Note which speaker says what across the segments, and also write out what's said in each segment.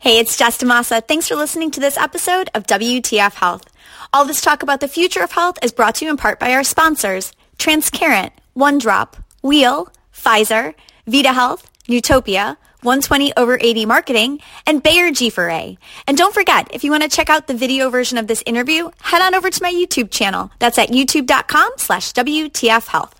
Speaker 1: Hey, it's Jess DaMassa. Thanks for listening to this episode of WTF Health. All this talk about the future of health is brought to you in part by our sponsors, Transcarent, OneDrop, Wheel, Pfizer, Vida Health, Newtopia, 120 over 80 marketing, and Bayer G4A. And don't forget, if you want to check out the video version of this interview, head on over to my YouTube channel. That's at youtube.com slash WTF Health.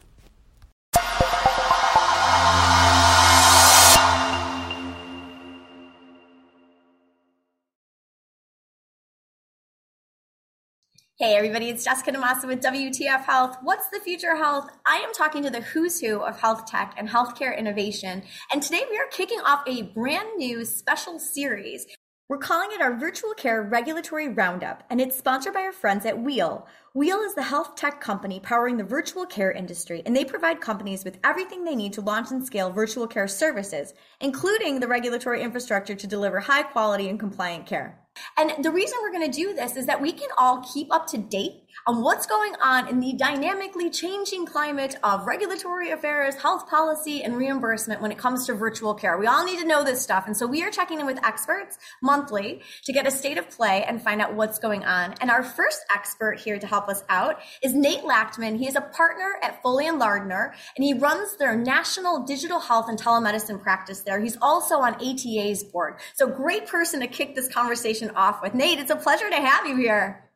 Speaker 1: Hey everybody, it's Jessica DaMassa with WTF Health. What's the future of health? I am talking to the who's who of health tech and healthcare innovation. And today we are kicking off a brand new special series. We're calling it our Virtual Care Regulatory Roundup, and it's sponsored by our friends at Wheel. Wheel is the health tech company powering the virtual care industry, and they provide companies with everything they need to launch and scale virtual care services, including the regulatory infrastructure to deliver high quality and compliant care. And the reason we're going to do this is that we can all keep up to date on what's going on in the dynamically changing climate of regulatory affairs, health policy, and reimbursement when it comes to virtual care. We all need to know this stuff. And so we are checking in with experts monthly to get a state of play and find out what's going on. And our first expert here to help us out is Nate Lacktman. He is a partner at Foley and Lardner, and he runs their national digital health and telemedicine practice there. He's also on ATA's board. So great person to kick this conversation off with. Nate, it's a pleasure to have you here.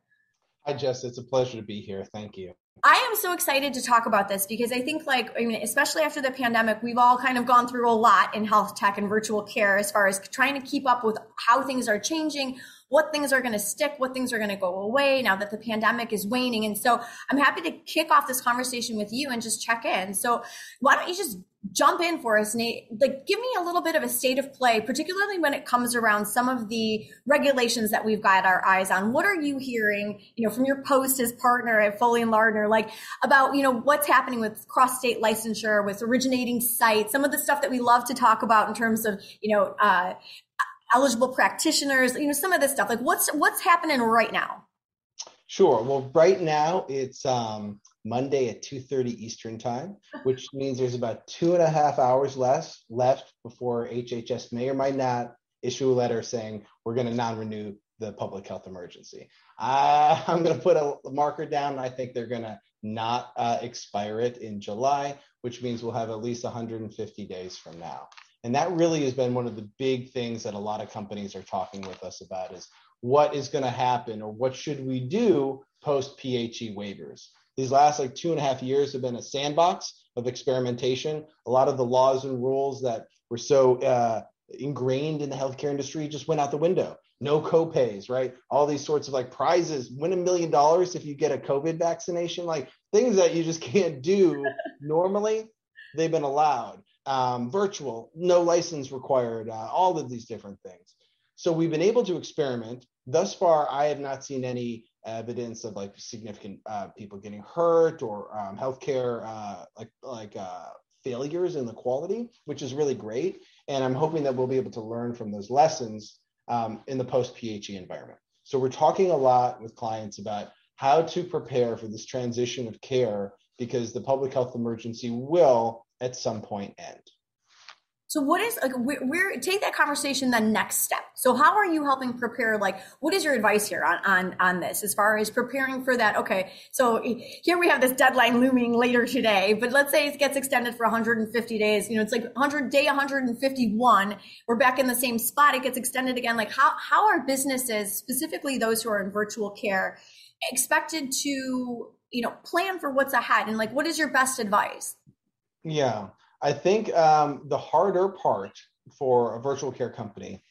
Speaker 2: Hi, Jess. It's a pleasure to be here. Thank you.
Speaker 1: I am so excited to talk about this because I think, like, I mean, especially after the pandemic, we've all kind of gone through a lot in health tech and virtual care as far as trying to keep up with how things are changing, what things are going to stick, what things are going to go away now that the pandemic is waning. And so I'm happy to kick off this conversation with you and just check in. So why don't you just jump in for us, Nate. Like, give me a little bit of a state of play, particularly when it comes around some of the regulations that we've got our eyes on. What are you hearing, you know, from your post as partner at Foley and Lardner, like about, you know, what's happening with cross state licensure, with originating sites, some of the stuff that we love to talk about in terms of, you know, uh, eligible practitioners, you know, some of this stuff. Like, what's what's happening right now?
Speaker 2: Sure. Well, right now it's um, Monday at 2:30 Eastern time, which means there's about two and a half hours less left before HHS may or might not issue a letter saying we're going to non-renew the public health emergency. Uh, I'm going to put a marker down. I think they're going to not uh, expire it in July, which means we'll have at least 150 days from now. And that really has been one of the big things that a lot of companies are talking with us about is what is going to happen or what should we do post PHE waivers these last like two and a half years have been a sandbox of experimentation. A lot of the laws and rules that were so uh, ingrained in the healthcare industry just went out the window. No copays, right? All these sorts of like prizes, win a million dollars if you get a COVID vaccination, like things that you just can't do normally, they've been allowed. Um, virtual, no license required, uh, all of these different things. So we've been able to experiment. Thus far, I have not seen any evidence of like significant uh, people getting hurt or um, healthcare uh, like like uh, failures in the quality, which is really great. And I'm hoping that we'll be able to learn from those lessons um, in the post PHE environment. So we're talking a lot with clients about how to prepare for this transition of care because the public health emergency will at some point end.
Speaker 1: So what is like we're, we're, take that conversation the next step. So how are you helping prepare? Like, what is your advice here on on on this as far as preparing for that? Okay, so here we have this deadline looming later today, but let's say it gets extended for 150 days. You know, it's like 100 day 151. We're back in the same spot. It gets extended again. Like how how are businesses, specifically those who are in virtual care, expected to you know plan for what's ahead? And like, what is your best advice?
Speaker 2: Yeah. I think um, the harder part for a virtual care company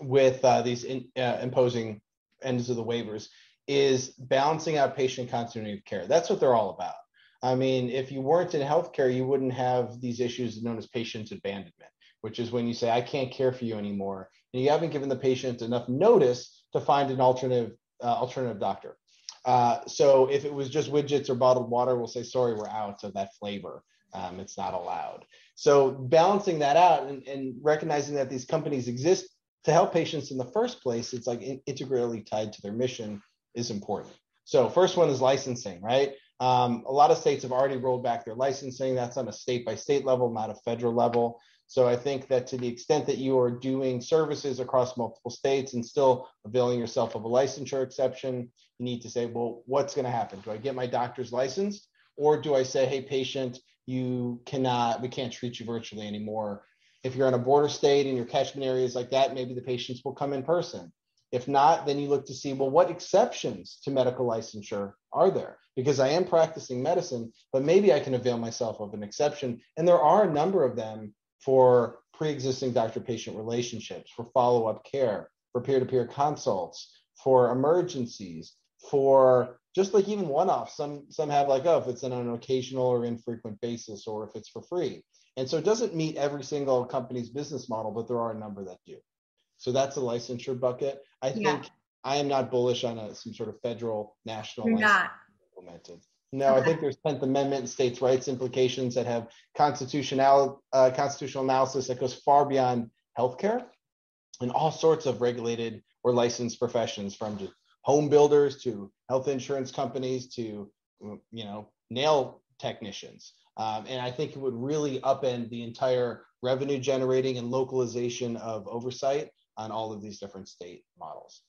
Speaker 2: with uh, these in, uh, imposing ends of the waivers is balancing out patient continuity of care. That's what they're all about. I mean, if you weren't in healthcare, you wouldn't have these issues known as patient abandonment, which is when you say, I can't care for you anymore. And you haven't given the patient enough notice to find an alternative, uh, alternative doctor. Uh, so if it was just widgets or bottled water, we'll say, sorry, we're out of that flavor. Um, it's not allowed. So balancing that out and, and, recognizing that these companies exist to help patients in the first place, it's like in, integrally tied to their mission is important. So first one is licensing, right? Um, a lot of states have already rolled back their licensing. That's on a state by state level, not a federal level. So I think that to the extent that you are doing services across multiple states and still availing yourself of a licensure exception, you need to say, well, what's going to happen? Do I get my doctor's license? Or do I say, hey, patient, you cannot, we can't treat you virtually anymore. If you're in a border state and your catchment areas like that, maybe the patients will come in person. If not, then you look to see, well, what exceptions to medical licensure are there? Because I am practicing medicine, but maybe I can avail myself of an exception. And there are a number of them for pre existing doctor patient relationships, for follow up care, for peer to peer consults, for emergencies, for just like even one off. Some, some have like, oh, if it's on an occasional or infrequent basis, or if it's for free. And so it doesn't meet every single company's business model, but there are a number that do. So that's a licensure bucket. I think. I am not bullish on a, some sort of federal national
Speaker 1: You're not.
Speaker 2: implemented. No. I think there's 10th Amendment and states' rights implications that have constitutional uh, constitutional analysis that goes far beyond healthcare and all sorts of regulated or licensed professions, from just home builders to health insurance companies to you know nail technicians. Um, and I think it would really upend the entire revenue generating and localization of oversight on all of these different state models.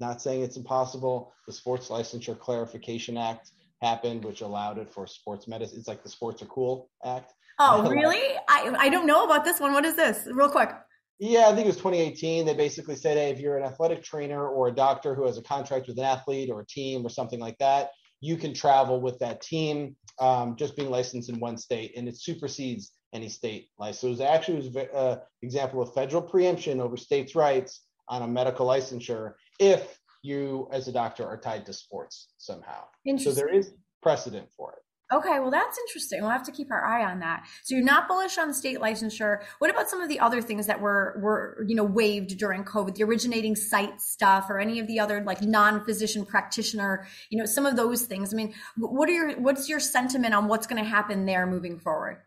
Speaker 2: Not saying it's impossible. The Sports Licensure Clarification Act happened, which allowed it for sports medicine. It's like the Sports Are Cool Act.
Speaker 1: Oh, really? I, I don't know about this one. What is this? Real quick.
Speaker 2: Yeah, I think it was 2018. They basically said, hey, if you're an athletic trainer or a doctor who has a contract with an athlete or a team or something like that, you can travel with that team um, just being licensed in one state, and it supersedes any state license. So it was actually was an uh, example of federal preemption over states' rights on a medical licensure if you, as a doctor, are tied to sports somehow. So there is precedent for it.
Speaker 1: Okay, well, that's interesting. We'll have to keep our eye on that. So you're not bullish on state licensure. What about some of the other things that were were you know waived during COVID, the originating site stuff, or any of the other like non-physician practitioner, you know, some of those things. I mean, what are your what's your sentiment on what's going to happen there moving forward?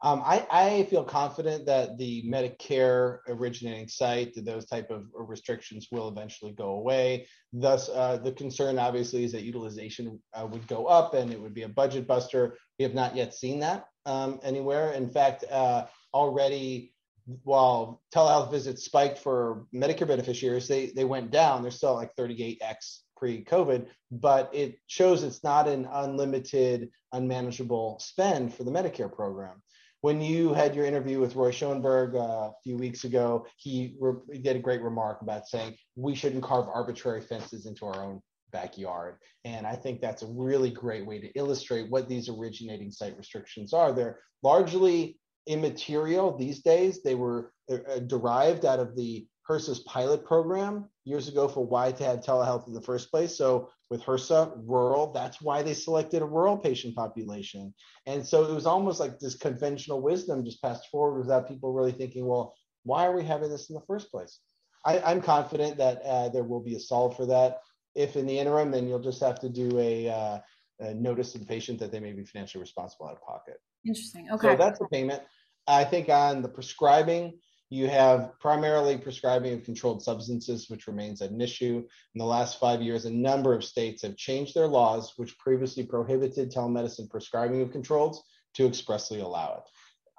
Speaker 2: Um, I, I, feel confident that the Medicare originating site, those type of restrictions will eventually go away. Thus, uh, the concern obviously is that utilization uh, would go up and it would be a budget buster. We have not yet seen that um, anywhere. In fact, uh, already while telehealth visits spiked for Medicare beneficiaries, they, they went down. They're still like 38x pre-COVID, but it shows it's not an unlimited, unmanageable spend for the Medicare program when you had your interview with Roy Schoenberg uh, a few weeks ago, he, re- he did a great remark about saying we shouldn't carve arbitrary fences into our own backyard. And I think that's a really great way to illustrate what these originating site restrictions are. They're largely immaterial these days. They were uh, derived out of the HRSA's pilot program years ago for why to have telehealth in the first place. So with HRSA, rural, that's why they selected a rural patient population. And so it was almost like this conventional wisdom just passed forward without people really thinking, well, why are we having this in the first place? I, am confident that uh, there will be a solve for that. If in the interim, then you'll just have to do a, uh, a notice to the patient that they may be financially responsible out of pocket.
Speaker 1: Interesting. Okay.
Speaker 2: So that's the payment. I think on the prescribing, you have primarily prescribing of controlled substances, which remains an issue. In the last five years, a number of states have changed their laws, which previously prohibited telemedicine prescribing of controls, to expressly allow it.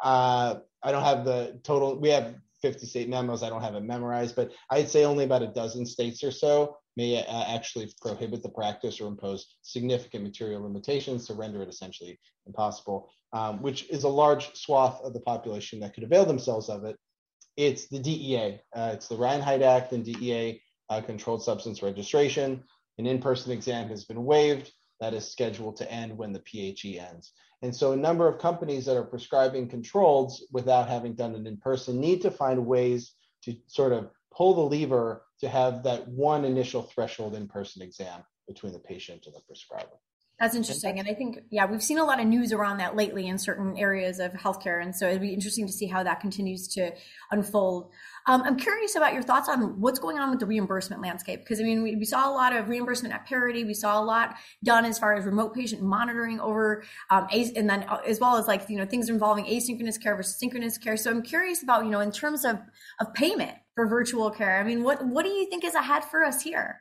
Speaker 2: Uh, I don't have the total, we have 50 state memos. I don't have it memorized, but I'd say only about a dozen states or so may uh, actually prohibit the practice or impose significant material limitations to render it essentially impossible, um, which is a large swath of the population that could avail themselves of it it's the DEA. Uh, it's the Ryan Haight Act and DEA uh, controlled substance registration. An in-person exam has been waived. That is scheduled to end when the PHE ends. And so a number of companies that are prescribing controls without having done it in person need to find ways to sort of pull the lever to have that one initial threshold in-person exam between the patient and the prescriber.
Speaker 1: That's interesting. And I think, yeah, we've seen a lot of news around that lately in certain areas of healthcare. And so it'd be interesting to see how that continues to unfold. Um, I'm curious about your thoughts on what's going on with the reimbursement landscape. Because I mean, we, we, saw a lot of reimbursement at parity. We saw a lot done as far as remote patient monitoring over, um, and then uh, as well as like, you know, things involving asynchronous care versus synchronous care. So I'm curious about, you know, in terms of, of payment for virtual care, I mean, what, what do you think is ahead for us here?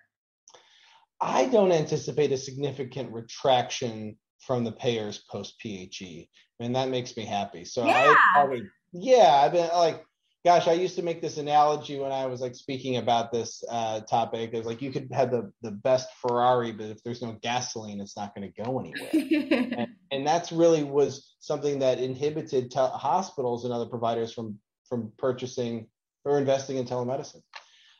Speaker 2: I don't anticipate a significant retraction from the payers post PHE, and that makes me happy. So yeah. I probably Yeah, I've been like, gosh, I used to make this analogy when I was like speaking about this uh, topic. Is like you could have the the best Ferrari, but if there's no gasoline, it's not going to go anywhere. and, and that's really was something that inhibited te- hospitals and other providers from from purchasing or investing in telemedicine.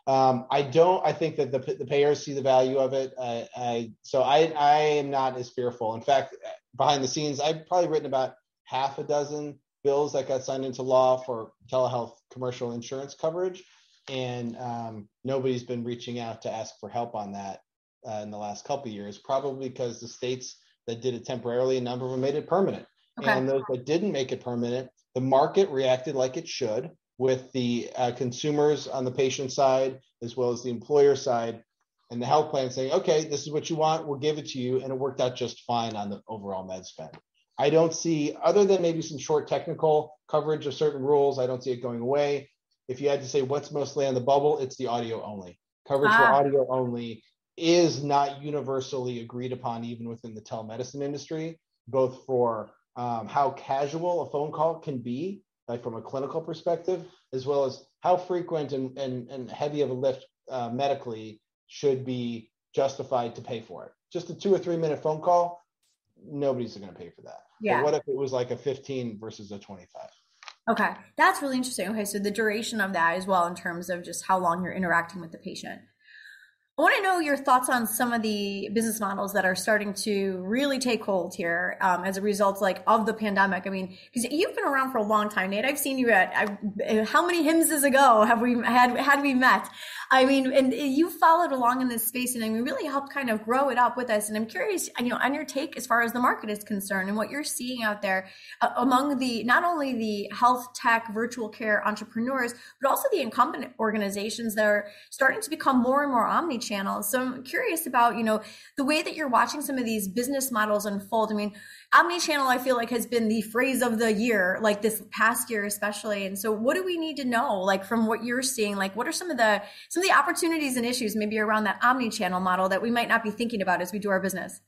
Speaker 2: Um, I don't. I think that the the payers see the value of it. I, I so I I am not as fearful. In fact, behind the scenes, I've probably written about half a dozen bills that got signed into law for telehealth commercial insurance coverage, and um, nobody's been reaching out to ask for help on that uh, in the last couple years. Probably because the states that did it temporarily, a number of them made it permanent, okay. and those that didn't make it permanent, the market reacted like it should with the uh, consumers on the patient side as well as the employer side and the health plan saying, okay, this is what you want, we'll give it to you. And it worked out just fine on the overall med spend. I don't see, other than maybe some short technical coverage of certain rules, I don't see it going away. If you had to say what's mostly on the bubble, it's the audio only. Coverage ah. for audio only is not universally agreed upon, even within the telemedicine industry, both for um, how casual a phone call can be like from a clinical perspective, as well as how frequent and, and, and heavy of a lift uh, medically should be justified to pay for it. Just a two or three minute phone call, nobody's going to pay for that. Yeah. But what if it was like a 15 versus a 25?
Speaker 1: Okay, that's really interesting. Okay, so the duration of that as well in terms of just how long you're interacting with the patient. I want to know your thoughts on some of the business models that are starting to really take hold here um, as a result, like of the pandemic. I mean, because you've been around for a long time, Nate. I've seen you at I, how many HIMSS ago have we had had we met? I mean, and you followed along in this space, and I mean, really helped kind of grow it up with us. And I'm curious, you know, on your take as far as the market is concerned and what you're seeing out there uh, among the not only the health tech virtual care entrepreneurs, but also the incumbent organizations that are starting to become more and more omni channel. So I'm curious about, you know, the way that you're watching some of these business models unfold. I mean, omni-channel I feel like has been the phrase of the year, like this past year especially. And so what do we need to know, like from what you're seeing, like what are some of the some of the opportunities and issues maybe around that omni-channel model that we might not be thinking about as we do our business?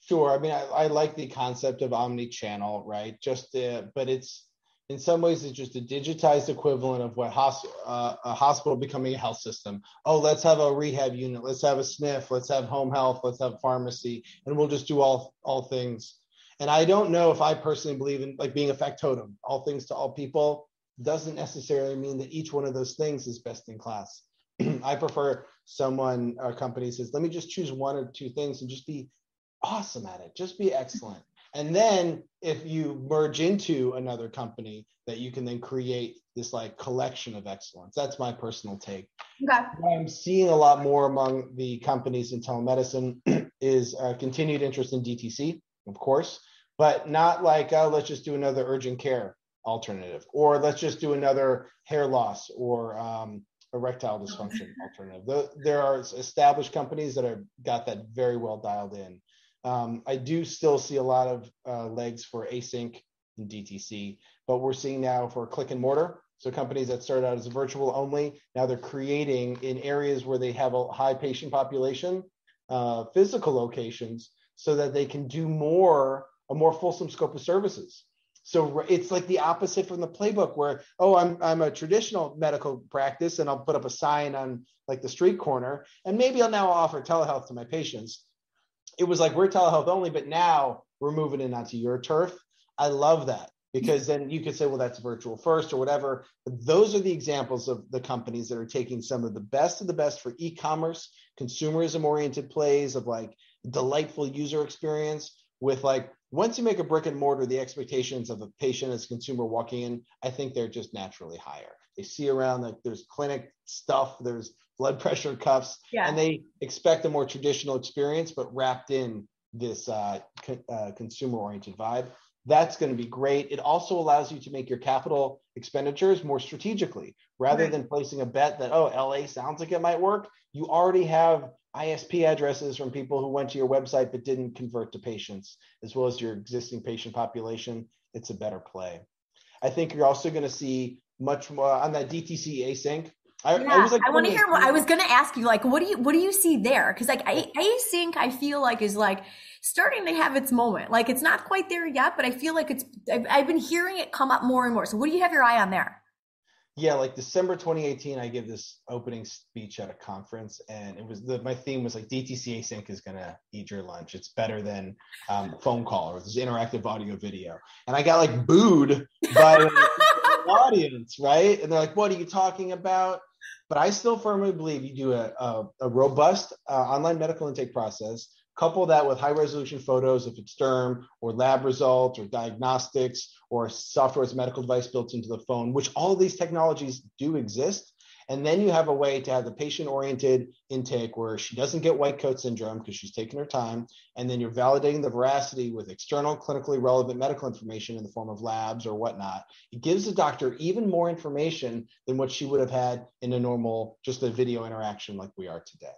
Speaker 2: Sure. I mean, I, I like the concept of omni-channel, right? Just, but it's in some ways it's just a digitized equivalent of what hosp- uh, a hospital becoming a health system. Oh, let's have a rehab unit, let's have a sniff let's have home health, let's have pharmacy, and we'll just do all all things. And I don't know if I personally believe in like being a factotum, all things to all people doesn't necessarily mean that each one of those things is best in class. I prefer someone or company says, let me just choose one or two things and just be awesome at it, just be excellent. And then if you merge into another company, that you can then create this like collection of excellence. That's my personal take. Okay. What I'm seeing a lot more among the companies in telemedicine is a continued interest in DTC, of course, but not like, oh, let's just do another urgent care alternative, or let's just do another hair loss or um, erectile dysfunction alternative. There are established companies that have got that very well dialed in. Um, I do still see a lot of uh, legs for async and DTC, but we're seeing now for click and mortar. So companies that started out as virtual only, now they're creating in areas where they have a high patient population, uh, physical locations, so that they can do more, a more fulsome scope of services. So it's like the opposite from the playbook where, oh, I'm I'm a traditional medical practice and I'll put up a sign on like the street corner and maybe I'll now offer telehealth to my patients it was like we're telehealth only, but now we're moving in onto your turf. I love that because then you could say, well, that's virtual first or whatever. But those are the examples of the companies that are taking some of the best of the best for e-commerce, consumerism oriented plays of like delightful user experience with like once you make a brick and mortar, the expectations of a patient as a consumer walking in, I think they're just naturally higher. They see around like there's clinic stuff, there's blood pressure cuffs, yeah. and they expect a more traditional experience, but wrapped in this uh, co- uh, consumer oriented vibe. That's going to be great. It also allows you to make your capital expenditures more strategically rather okay. than placing a bet that, oh, LA sounds like it might work. You already have ISP addresses from people who went to your website but didn't convert to patients, as well as your existing patient population. It's a better play. I think you're also going to see much more on that DTC async
Speaker 1: I, yeah, I, like, I want to hear what I was going to ask you. Like, what do you what do you see there? Because like I, async, I feel like is like starting to have its moment. Like it's not quite there yet, but I feel like it's. I've, I've been hearing it come up more and more. So, what do you have your eye on there?
Speaker 2: Yeah, like December 2018, I give this opening speech at a conference, and it was the my theme was like DTC async is gonna eat your lunch. It's better than um, phone call or this interactive audio video. And I got like booed by the audience, right? And they're like, "What are you talking about?" But I still firmly believe you do a, a, a robust uh, online medical intake process Couple that with high resolution photos if it's derm or lab results or diagnostics or software as medical device built into the phone, which all of these technologies do exist. And then you have a way to have the patient oriented intake where she doesn't get white coat syndrome because she's taking her time. And then you're validating the veracity with external clinically relevant medical information in the form of labs or whatnot. It gives the doctor even more information than what she would have had in a normal, just a video interaction like we are today.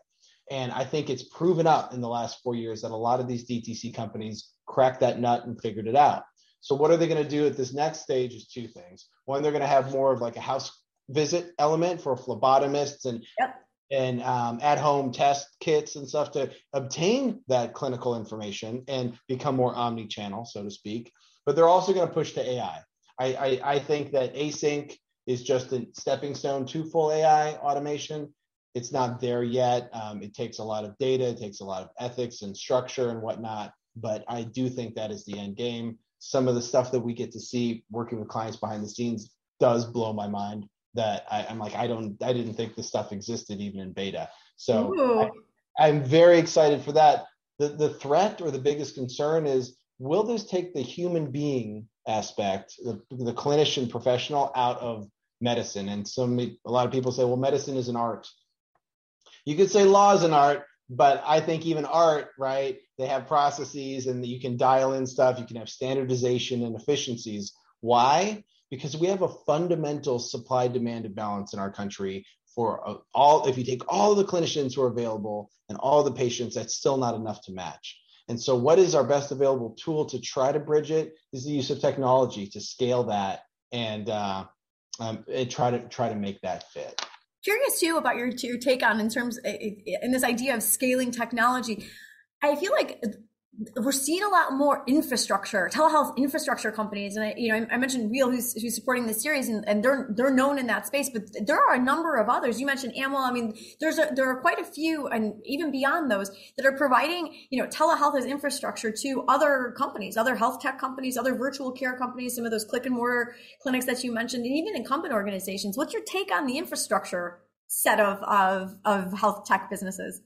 Speaker 2: And I think it's proven up in the last four years that a lot of these DTC companies cracked that nut and figured it out. So what are they going to do at this next stage is two things. One, they're going to have more of like a house visit element for phlebotomists and yep. and um, at home test kits and stuff to obtain that clinical information and become more omni-channel, so to speak. But they're also going to push to AI. I, I, I think that async is just a stepping stone to full AI automation it's not there yet. Um, it takes a lot of data, it takes a lot of ethics and structure and whatnot. But I do think that is the end game. Some of the stuff that we get to see working with clients behind the scenes does blow my mind. That I, am like, I don't, I didn't think this stuff existed even in beta. So I, I'm very excited for that. The the threat or the biggest concern is will this take the human being aspect, the, the clinician professional out of medicine? And some a lot of people say, well, medicine is an art you could say law is an art, but I think even art, right? They have processes and you can dial in stuff. You can have standardization and efficiencies. Why? Because we have a fundamental supply demand imbalance in our country for all. If you take all the clinicians who are available and all the patients, that's still not enough to match. And so, what is our best available tool to try to bridge it? Is the use of technology to scale that and uh, um, and try to try to make that fit
Speaker 1: curious too about your your take on in terms in this idea of scaling technology. I feel like we're seeing a lot more infrastructure, telehealth infrastructure companies, and I, you know, I, mentioned Wheel, who's who's supporting this series, and, and they're they're known in that space. But there are a number of others. You mentioned Amwell. I mean, there's a, there are quite a few, and even beyond those, that are providing you know telehealth as infrastructure to other companies, other health tech companies, other virtual care companies, some of those click and mortar clinics that you mentioned, and even incumbent organizations. What's your take on the infrastructure set of of of health tech businesses?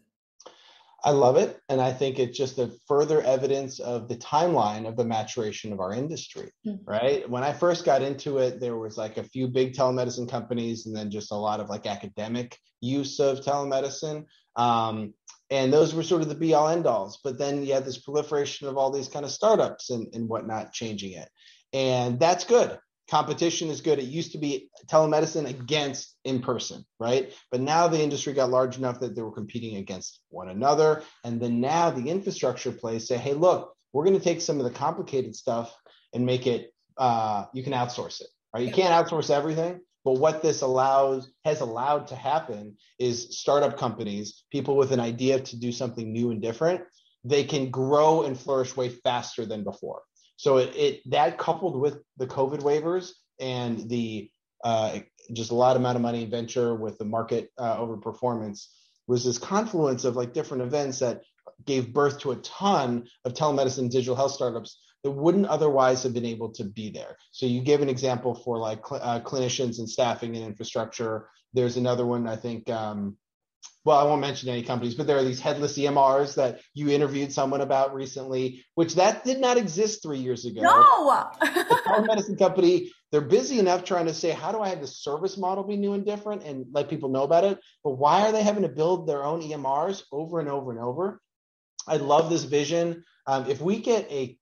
Speaker 2: I love it. And I think it's just a further evidence of the timeline of the maturation of our industry, mm-hmm. right? When I first got into it, there was like a few big telemedicine companies and then just a lot of like academic use of telemedicine. Um, and those were sort of the be all end alls. But then you had this proliferation of all these kind of startups and, and whatnot changing it. And that's good competition is good. It used to be telemedicine against in person, right? But now the industry got large enough that they were competing against one another. And then now the infrastructure plays say, hey, look, we're going to take some of the complicated stuff and make it, uh, you can outsource it, right? You can't outsource everything. But what this allows has allowed to happen is startup companies, people with an idea to do something new and different, they can grow and flourish way faster than before. So it, it that coupled with the COVID waivers and the uh, just a lot amount of money venture with the market uh, over performance was this confluence of like different events that gave birth to a ton of telemedicine digital health startups that wouldn't otherwise have been able to be there. So you gave an example for like cl- uh, clinicians and staffing and infrastructure. There's another one I think um, well, I won't mention any companies, but there are these headless EMRs that you interviewed someone about recently, which that did not exist three years ago.
Speaker 1: No.
Speaker 2: the telemedicine company, they're busy enough trying to say, how do I have the service model be new and different and let people know about it? But why are they having to build their own EMRs over and over and over? I love this vision. Um, if we get a,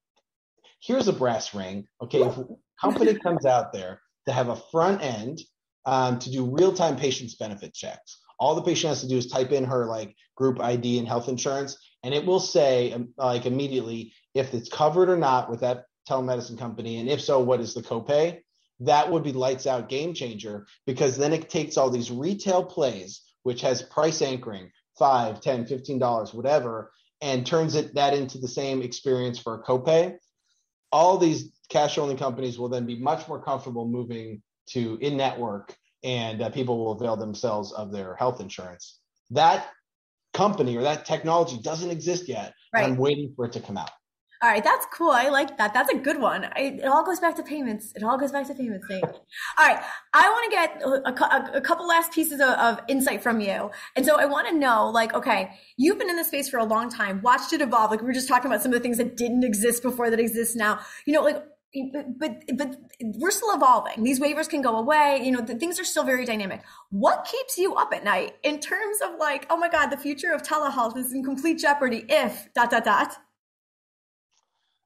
Speaker 2: here's a brass ring. Okay, if a company comes out there to have a front end um, to do real time patients benefit checks all the patient has to do is type in her like group ID and health insurance, and it will say um, like immediately if it's covered or not with that telemedicine company, and if so, what is the copay. that would be lights out game changer because then it takes all these retail plays, which has price anchoring, five, ten, fifteen dollars, whatever, and turns it that into the same experience for a copay. All these cash only companies will then be much more comfortable moving to in network and uh, people will avail themselves of their health insurance. That company or that technology doesn't exist yet. Right. I'm waiting for it to come out.
Speaker 1: All right, that's cool. I like that. That's a good one. I, it all goes back to payments. It all goes back to payments. Nate. all right, I want to get a, a, a, couple last pieces of, of insight from you, and so I want to know, like, okay, you've been in this space for a long time, watched it evolve. Like we were just talking about some of the things that didn't exist before that exist now. You know, like but but we're still evolving. These waivers can go away. You know, the, things are still very dynamic. What keeps you up at night in terms of like, oh my God, the future of telehealth is in complete jeopardy if dot dot dot.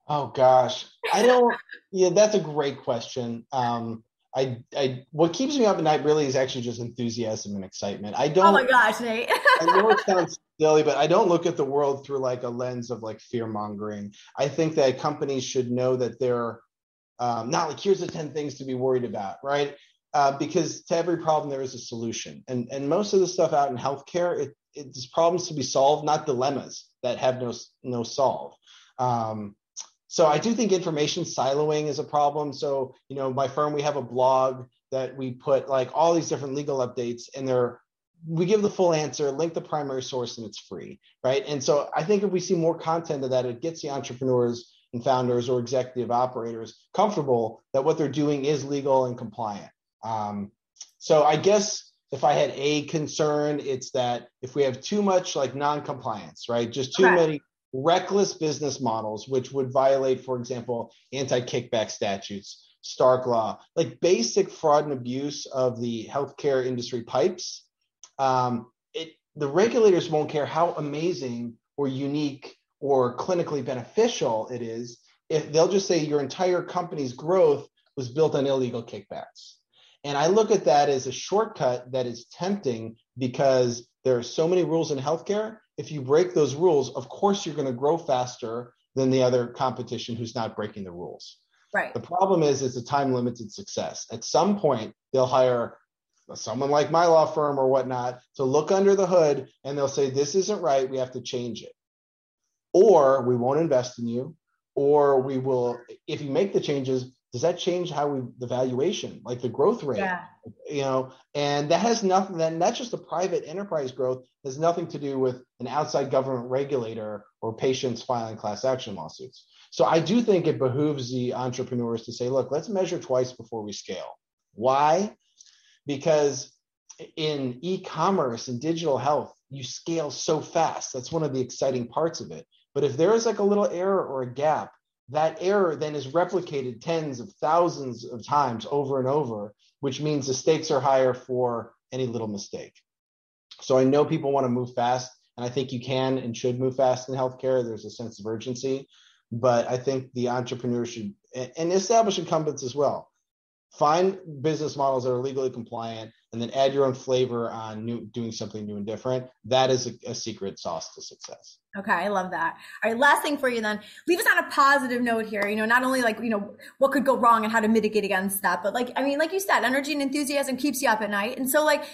Speaker 2: Oh gosh, I don't. yeah, that's a great question. Um, I, I, what keeps me up at night really is actually just enthusiasm and excitement. I don't. Oh
Speaker 1: my gosh, Nate!
Speaker 2: I know it sounds silly, but I don't look at the world through like a lens of like fear mongering. I think that companies should know that they're um, not like here's the ten things to be worried about, right? Uh, because to every problem there is a solution, and and most of the stuff out in healthcare, it, it's problems to be solved, not dilemmas that have no no solve. Um, so I do think information siloing is a problem. So, you know, my firm, we have a blog that we put like all these different legal updates and they're we give the full answer, link the primary source, and it's free, right? And so I think if we see more content of that, it gets the entrepreneurs and founders or executive operators comfortable that what they're doing is legal and compliant. Um, so I guess if I had a concern, it's that if we have too much like non-compliance, right? Just too okay. many reckless business models, which would violate, for example, anti kickback statutes, Stark Law, like basic fraud and abuse of the healthcare industry pipes. Um, it, the regulators won't care how amazing or unique or clinically beneficial it is. If they'll just say your entire company's growth was built on illegal kickbacks. And I look at that as a shortcut that is tempting because there are so many rules in healthcare if you break those rules, of course you're going to grow faster than the other competition who's not breaking the rules.
Speaker 1: Right.
Speaker 2: The problem is it's a time limited success. At some point, they'll hire someone like my law firm or whatnot to look under the hood and they'll say, this isn't right. We have to change it. Or we won't invest in you, or we will, if you make the changes, does that change how we the valuation like the growth rate? Yeah. you know and that has nothing then that's just the private enterprise growth has nothing to do with an outside government regulator or patients filing class action lawsuits. So i do think it behooves the entrepreneurs to say look let's measure twice before we scale. Why? Because in e-commerce and digital health you scale so fast. That's one of the exciting parts of it but if there is like a little error or a gap that error then is replicated tens of thousands of times over and over, which means the stakes are higher for any little mistake. So I know people want to move fast, and I think you can and should move fast in healthcare. There's a sense of urgency, but I think the entrepreneurs should and establish incumbents as well. Find business models that are legally compliant and then add your own flavor on new, doing something new and different. That is a, a secret sauce to success.
Speaker 1: Okay, I love that. All right, last thing for you then. Leave us on a positive note here. You know, not only like, you know, what could go wrong and how to mitigate against that, but like, I mean, like you said, energy and enthusiasm keeps you up at night. And so like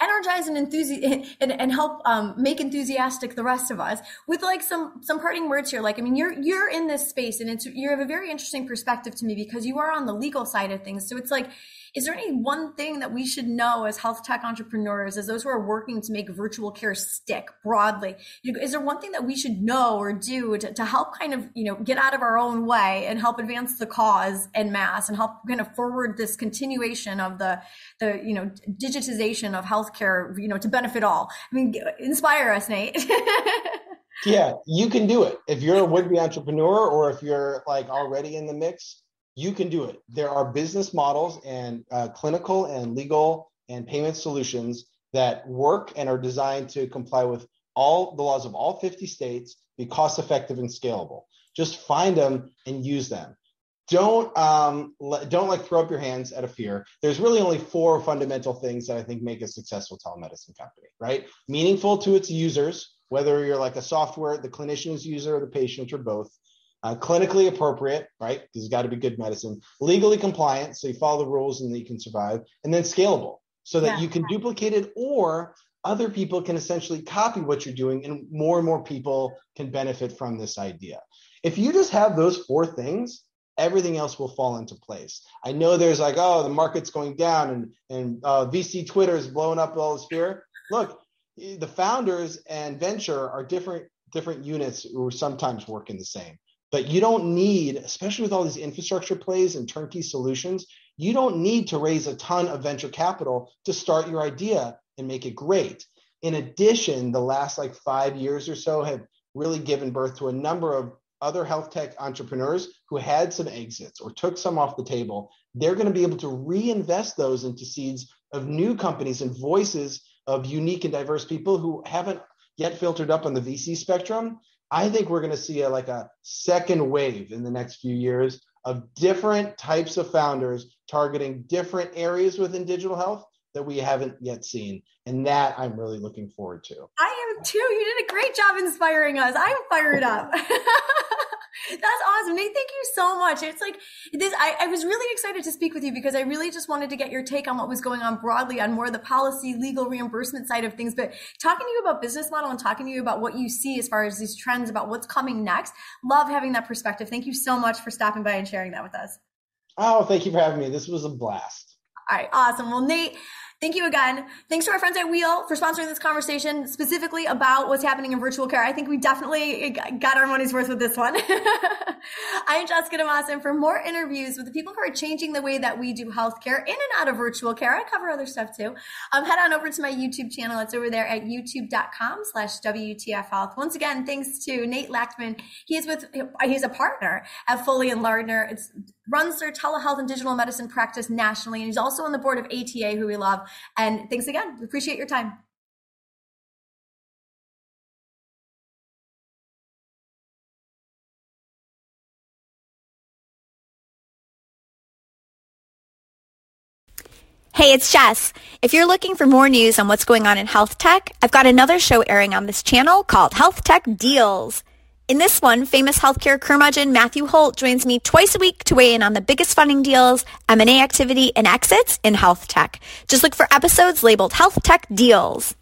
Speaker 1: energize and enthusi- and, and help um, make enthusiastic the rest of us with like some some parting words here. Like, I mean, you're you're in this space and it's you have a very interesting perspective to me because you are on the legal side of things. So it's like is there any one thing that we should know as health tech entrepreneurs, as those who are working to make virtual care stick broadly? Is there one thing that we should know or do to, to help kind of, you know, get out of our own way and help advance the cause en masse and help kind of forward this continuation of the, the, you know, digitization of healthcare, you know, to benefit all? I mean, inspire us, Nate.
Speaker 2: yeah, you can do it. If you're a would-be entrepreneur or if you're like already in the mix, you can do it. There are business models and uh, clinical and legal and payment solutions that work and are designed to comply with all the laws of all 50 states, be cost effective and scalable. Just find them and use them. Don't um, don't like throw up your hands at a fear. There's really only four fundamental things that I think make a successful telemedicine company, right? Meaningful to its users, whether you're like a software, the clinician's user, or the patient, or both uh, clinically appropriate, right? Because it's got to be good medicine, legally compliant, so you follow the rules and you can survive, and then scalable, so that yeah. you can duplicate it or other people can essentially copy what you're doing, and more and more people can benefit from this idea. If you just have those four things, everything else will fall into place. I know there's like, oh, the market's going down and and uh, VC Twitter is blowing up all this fear. Look, the founders and venture are different different units who sometimes work in the same. But you don't need, especially with all these infrastructure plays and turnkey solutions, you don't need to raise a ton of venture capital to start your idea and make it great. In addition, the last like five years or so have really given birth to a number of other health tech entrepreneurs who had some exits or took some off the table. They're going to be able to reinvest those into seeds of new companies and voices of unique and diverse people who haven't yet filtered up on the VC spectrum. I think we're going to see a, like a second wave in the next few years of different types of founders targeting different areas within digital health that we haven't yet seen. And that I'm really looking forward to.
Speaker 1: I am too. You did a great job inspiring us. I'm fired up. That's awesome. Nate, thank you so much. It's like this, I, I, was really excited to speak with you because I really just wanted to get your take on what was going on broadly on more of the policy, legal reimbursement side of things. But talking to you about business model and talking to you about what you see as far as these trends about what's coming next, love having that perspective. Thank you so much for stopping by and sharing that with us.
Speaker 2: Oh, thank you for having me. This was a blast.
Speaker 1: All right, awesome. Well, Nate, Thank you again. Thanks to our friends at Wheel for sponsoring this conversation specifically about what's happening in virtual care. I think we definitely got our money's worth with this one. I'm Jessica DaMassa, and for more interviews with the people who are changing the way that we do healthcare in and out of virtual care, I cover other stuff too. Um, head on over to my YouTube channel. It's over there at youtube.com slash WTF Health. Once again, thanks to Nate Lacktman. He is with, he's a partner at Foley and Lardner. It's runs their telehealth and digital medicine practice nationally. And he's also on the board of ATA, who we love. And thanks again. We appreciate your time. Hey, it's Jess. If you're looking for more news on what's going on in health tech, I've got another show airing on this channel called Health Tech Deals. In this one, famous healthcare curmudgeon Matthew Holt joins me twice a week to weigh in on the biggest funding deals, M&A activity, and exits in health tech. Just look for episodes labeled Health Tech Deals.